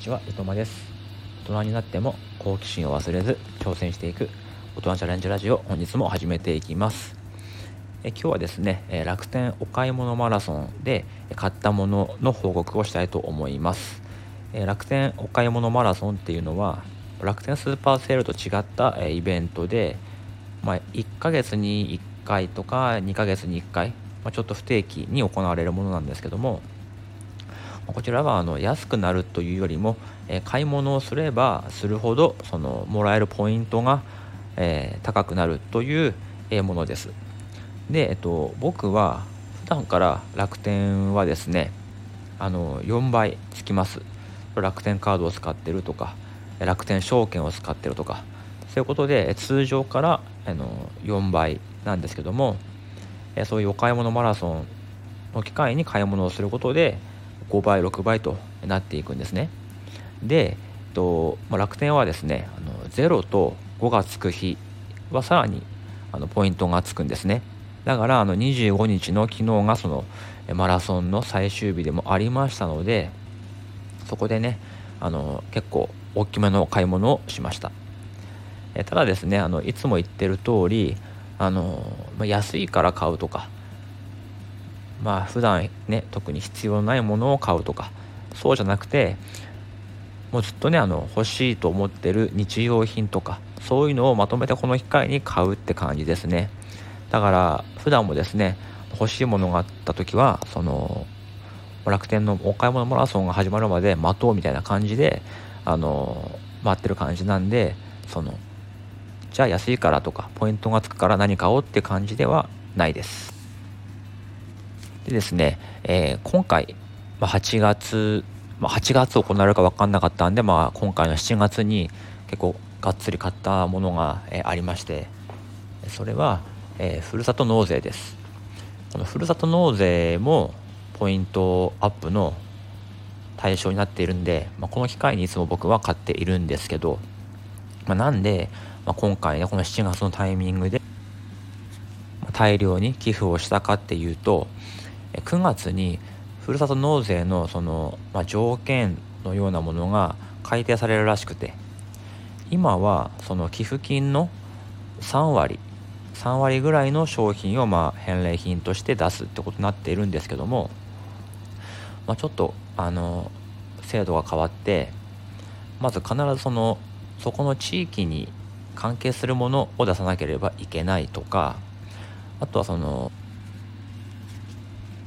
にちは、ゆとまです。大人になっても好奇心を忘れず挑戦していく大人チャレンジラジオ、本日も始めていきます。え今日はですね、え楽天お買い物マラソンで買ったものの報告をしたいと思います。え楽天お買い物マラソンっていうのは楽天スーパーセールと違ったえイベントで、まあ、1ヶ月に1回とか2ヶ月に1回、まあ、ちょっと不定期に行われるものなんですけどもこちらはあの安くなるというよりも、え買い物をすればするほどそのもらえるポイントが、え、高くなるという、えものです。で、えっと、僕は普段から楽天はですねあの4倍つきます楽天カードを使ってるとか楽天証券を使ってるとかそういうことで通常からあの4倍なんですけどもそういうお買い物マラソンの機会に買い物をすることで5倍6倍となっていくんですね。で、えっとま、楽天はですねあの0と5がつく日はさらにあのポイントがつくんですね。だからあの25日の昨日がそのマラソンの最終日でもありましたのでそこでねあの結構大きめの買い物をしました。えただですねあのいつも言ってる通りあの、ま、安いから買うとかまあ普段ね特に必要ないものを買うとかそうじゃなくてもうずっとねあの欲しいと思ってる日用品とかそういうのをまとめてこの機会に買うって感じですね。だから普段もですね欲しいものがあった時はその楽天のお買い物マラソンが始まるまで待とうみたいな感じであの待ってる感じなんでそのじゃあ安いからとかポイントがつくから何買おうって感じではないです。でですね、えー、今回、まあ、8月、まあ、8月行われるか分かんなかったんで、まあ、今回の7月に結構がっつり買ったものが、えー、ありましてそれは、えー、ふるさと納税です。このふるさと納税もポイントアップの対象になっているんで、まあ、この機会にいつも僕は買っているんですけど、まあ、なんで、まあ、今回ねこの7月のタイミングで大量に寄付をしたかっていうと9月にふるさと納税のその、まあ、条件のようなものが改定されるらしくて今はその寄付金の3割3割ぐらいの商品をま返礼品として出すってことになっているんですけども、まあ、ちょっとあの制度が変わってまず必ずそのそこの地域に関係するものを出さなければいけないとかあとはその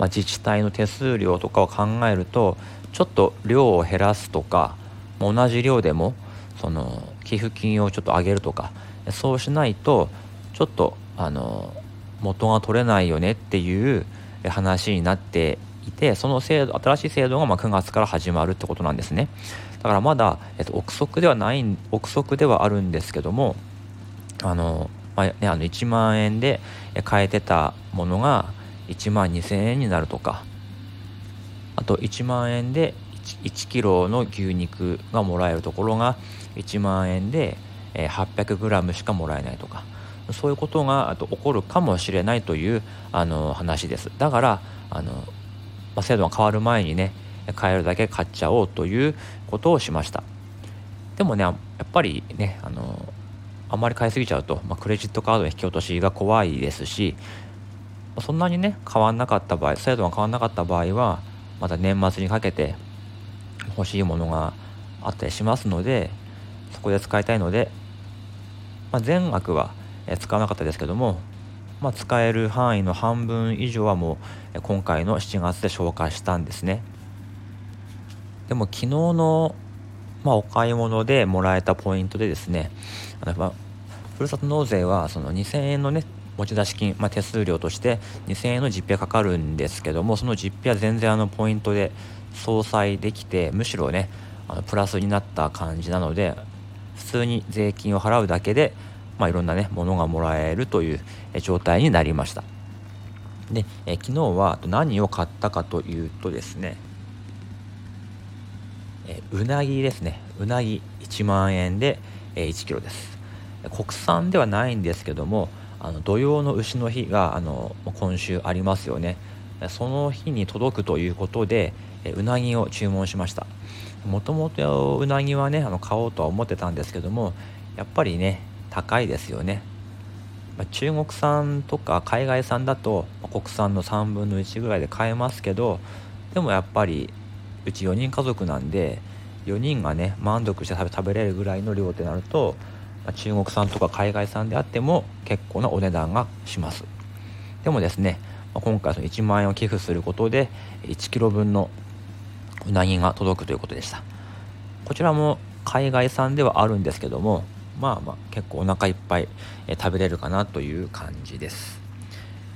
まあ、自治体の手数料とかを考えるとちょっと量を減らすとか同じ量でもその寄付金をちょっと上げるとかそうしないとちょっとあの元が取れないよねっていう話になっていてその制度新しい制度がま9月から始まるってことなんですね。だからまだ、えっと、憶測ではない憶測ではあるんですけどもあの、まあね、あの1万円で買えてたものが1万2000円になるとか。あと1万円で 1, キロの牛肉がもらえるところが1万円で 800g しかもらえないとか。そういうことが起こるかもしれないというあの話です。だからあの、制度が変わる前にね買えるだけ買っちゃおうということをしました。でもねやっぱりねあのあんまり買いすぎちゃうと、まあ、クレジットカードの引き落としが怖いですしそんなにね変わんなかった場合制度が変わんなかった場合はまた年末にかけて欲しいものがあったりしますのでそこで使いたいので、まあ、全額は使わなかったですけども、まあ、使える範囲の半分以上はもう今回の7月で消化したんですね。でも昨日の、まあ、お買い物でもらえたポイントでですねあの、まあ、ふるさと納税はその2000円のね持ち出し金、まあ、手数料として2000円の実費がかかるんですけどもその実費は全然あのポイントで相殺できてむしろねあのプラスになった感じなので普通に税金を払うだけで、まあ、いろんなねものがもらえるという状態になりました。でえ昨日は何を買ったかというとですねえうなぎですね。うなぎ1万円でえ1 k g です。国産ではないんですけどもあの土用の牛の日があの今週ありますよね。その日に届くということでうなぎを注文しました。もともとうなぎはねあの買おうとは思ってたんですけどもやっぱりね高いですよね、中国産とか海外産だと国産の3分の1ぐらいで買えますけどでもやっぱりうち4人家族なんで4人がね満足して食べれるぐらいの量ってなると、中国産とか海外産であっても結構なお値段がします。でもですね、今回その1万円を寄付することで1 k g 分のうなぎが届くということでした。こちらも海外産ではあるんですけどもまあまあ結構お腹いっぱい、食べれるかなという感じです。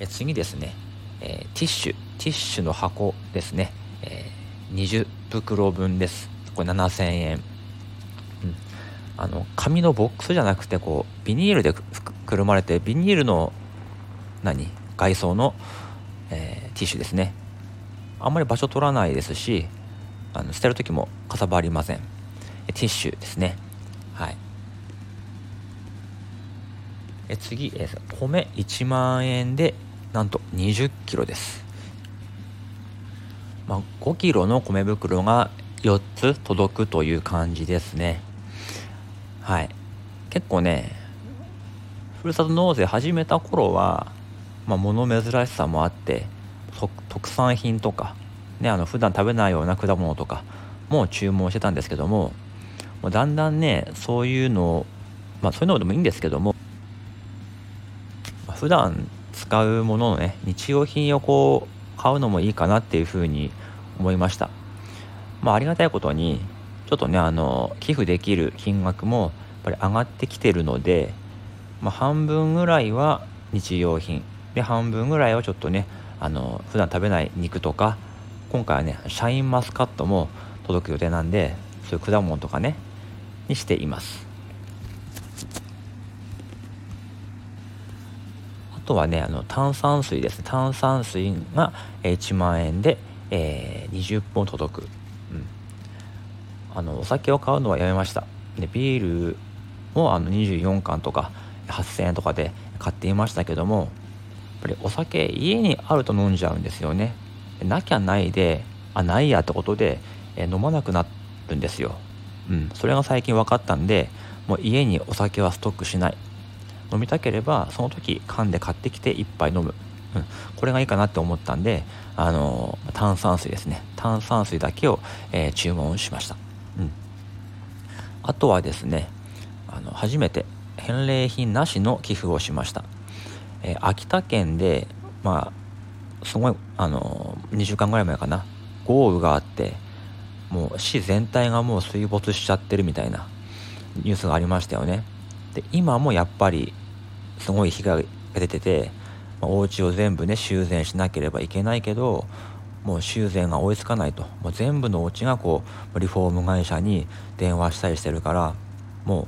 次ですね、え、ティッシュ。ティッシュの箱ですね、え、20袋分です。これ7000円、あの紙のボックスじゃなくてこうビニールでくるまれてビニールの何？外装の、えー、ティッシュですね。あんまり場所取らないですしあの捨てる時もかさばりません。ティッシュですね。はい。え次、え米1万円でなんと20キロです、まあ、5キロの米袋が4つ届くという感じですね。はい。結構ねふるさと納税始めた頃は、まあ、物珍しさもあって特産品とかねあの普段食べないような果物とかも注文してたんですけどもだんだんねそういうのまあそういうのでもいいんですけども普段使うもののね日用品をこう買うのもいいかなっていうふうに思いました。まあありがたいことにちょっとねあの寄付できる金額もやっぱり上がってきてるので、まあ、半分ぐらいは日用品。で半分ぐらいはちょっとねあの普段食べない肉とか今回はねシャインマスカットも届く予定なんでそういう果物とかねにしています。あとはねあの炭酸水です炭酸水が1万円で、えー、20本届く、あのお酒を買うのはやめました。でビールもあの24缶とか8000円とかで買っていましたけどもやっぱりお酒家にあると飲んじゃうんですよね。なきゃないであないやってことで、え、飲まなくなるんですよ、うん、それが最近分かったんでもう家にお酒はストックしない。飲みたければその時缶で買ってきて1杯飲む、うん、これがいいかなって思ったんであの炭酸水ですね。炭酸水だけを、えー、注文しました、あとはですねあの初めて返礼品なしの寄付をしました、えー、秋田県でまあすごいあの2週間ぐらい前かな。豪雨があってもう市全体がもう水没しちゃってるみたいなニュースがありましたよね。で今もやっぱりすごい被害が出てて、まあ、お家を全部ね修繕しなければいけないけどもう修繕が追いつかないと。もう全部のお家がこうリフォーム会社に電話したりしてるからも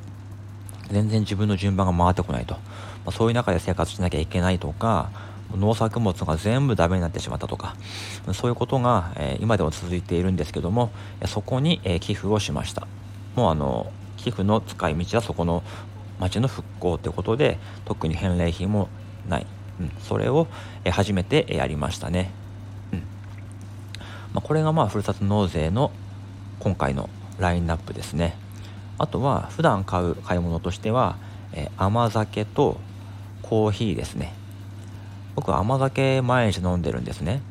う全然自分の順番が回ってこないと、まあ、そういう中で生活しなきゃいけないとか農作物が全部ダメになってしまったとかそういうことが、えー、今でも続いているんですけどもそこに、えー、寄付をしました。もうあの寄付の使い道はそこの町の復興ということで特に返礼品もない、うん、それを、え初めてやりましたね、まあ、これがまあふるさと納税の今回のラインナップですね。あとは普段買う買い物としては、え甘酒とコーヒーですね。僕は甘酒毎日飲んでるんですね。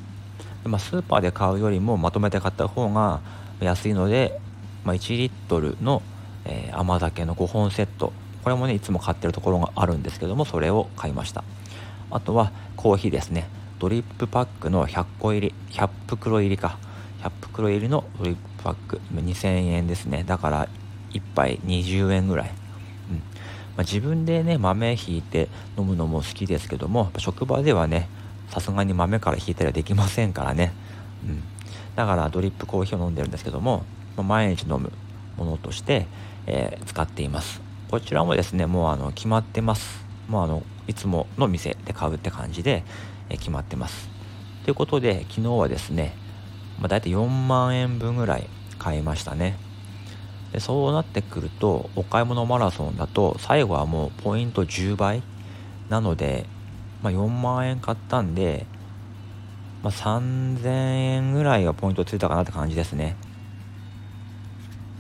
で、まあ、スーパーで買うよりもまとめて買った方が安いので、まあ、1リットルの、えー、甘酒の5本セット。これもねいつも買ってるところがあるんですけどもそれを買いました。あとはコーヒーですね。ドリップパックの100個入り100袋入りか。100袋入りのドリップパック。2000円ですね。だから1杯20円ぐらい、うん。まあ、自分でね豆ひいて飲むのも好きですけども職場ではねさすがに豆からひいたりはできませんからね、うん、だからドリップコーヒーを飲んでるんですけども、まあ、毎日飲むものとして、えー、使っています。こちらもですねもうあの決まってます。もうあのいつもの店で買うって感じで、決まってます。ということで昨日はですね、まあ、大体4万円分ぐらい買いましたね。でそうなってくるとお買い物マラソンだと最後はもうポイント10倍なので、まあ、4万円買ったんで、まあ、3000円ぐらいはポイントついたかなって感じですね。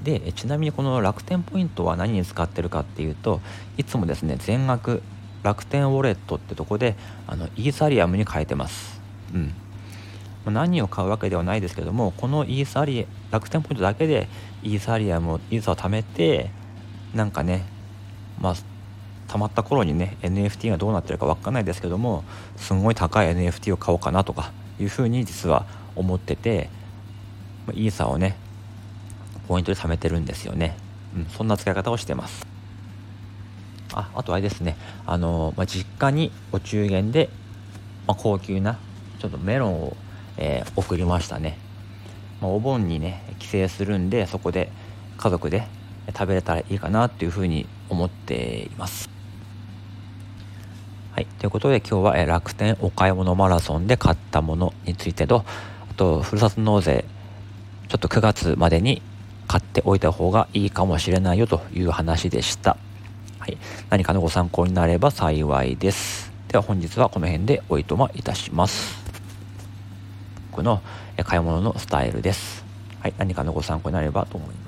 でちなみにこの楽天ポイントは何に使ってるかっていうといつもですね全額楽天ウォレットってとこであのイーサリアムに変えてます。うん。何を買うわけではないですけどもこのイーサリ楽天ポイントだけでイーサリアムをイーサを貯めてなんかねまあたまった頃にね NFT がどうなってるか分かんないですけどもすごい高い NFT を買おうかなとかいうふうに実は思っててイーサをねポイントで貯めてるんですよね、うん、そんな使い方をしてます。ああとあれですね。あの、まあ、実家にお中元で、まあ、高級なちょっとメロンを、えー、送りましたね、まあ、お盆にね帰省するんでそこで家族で食べれたらいいかなっていうふうに思っています。はい、ということで今日は、え楽天お買い物マラソンで買ったものについてとあとふるさと納税ちょっと9月までに買っておいた方がいいかもしれないよという話でした。はい。何かのご参考になれば幸いです。では本日はこの辺でおいとまいたします。僕の買い物のスタイルです。はい。何かのご参考になればと思います。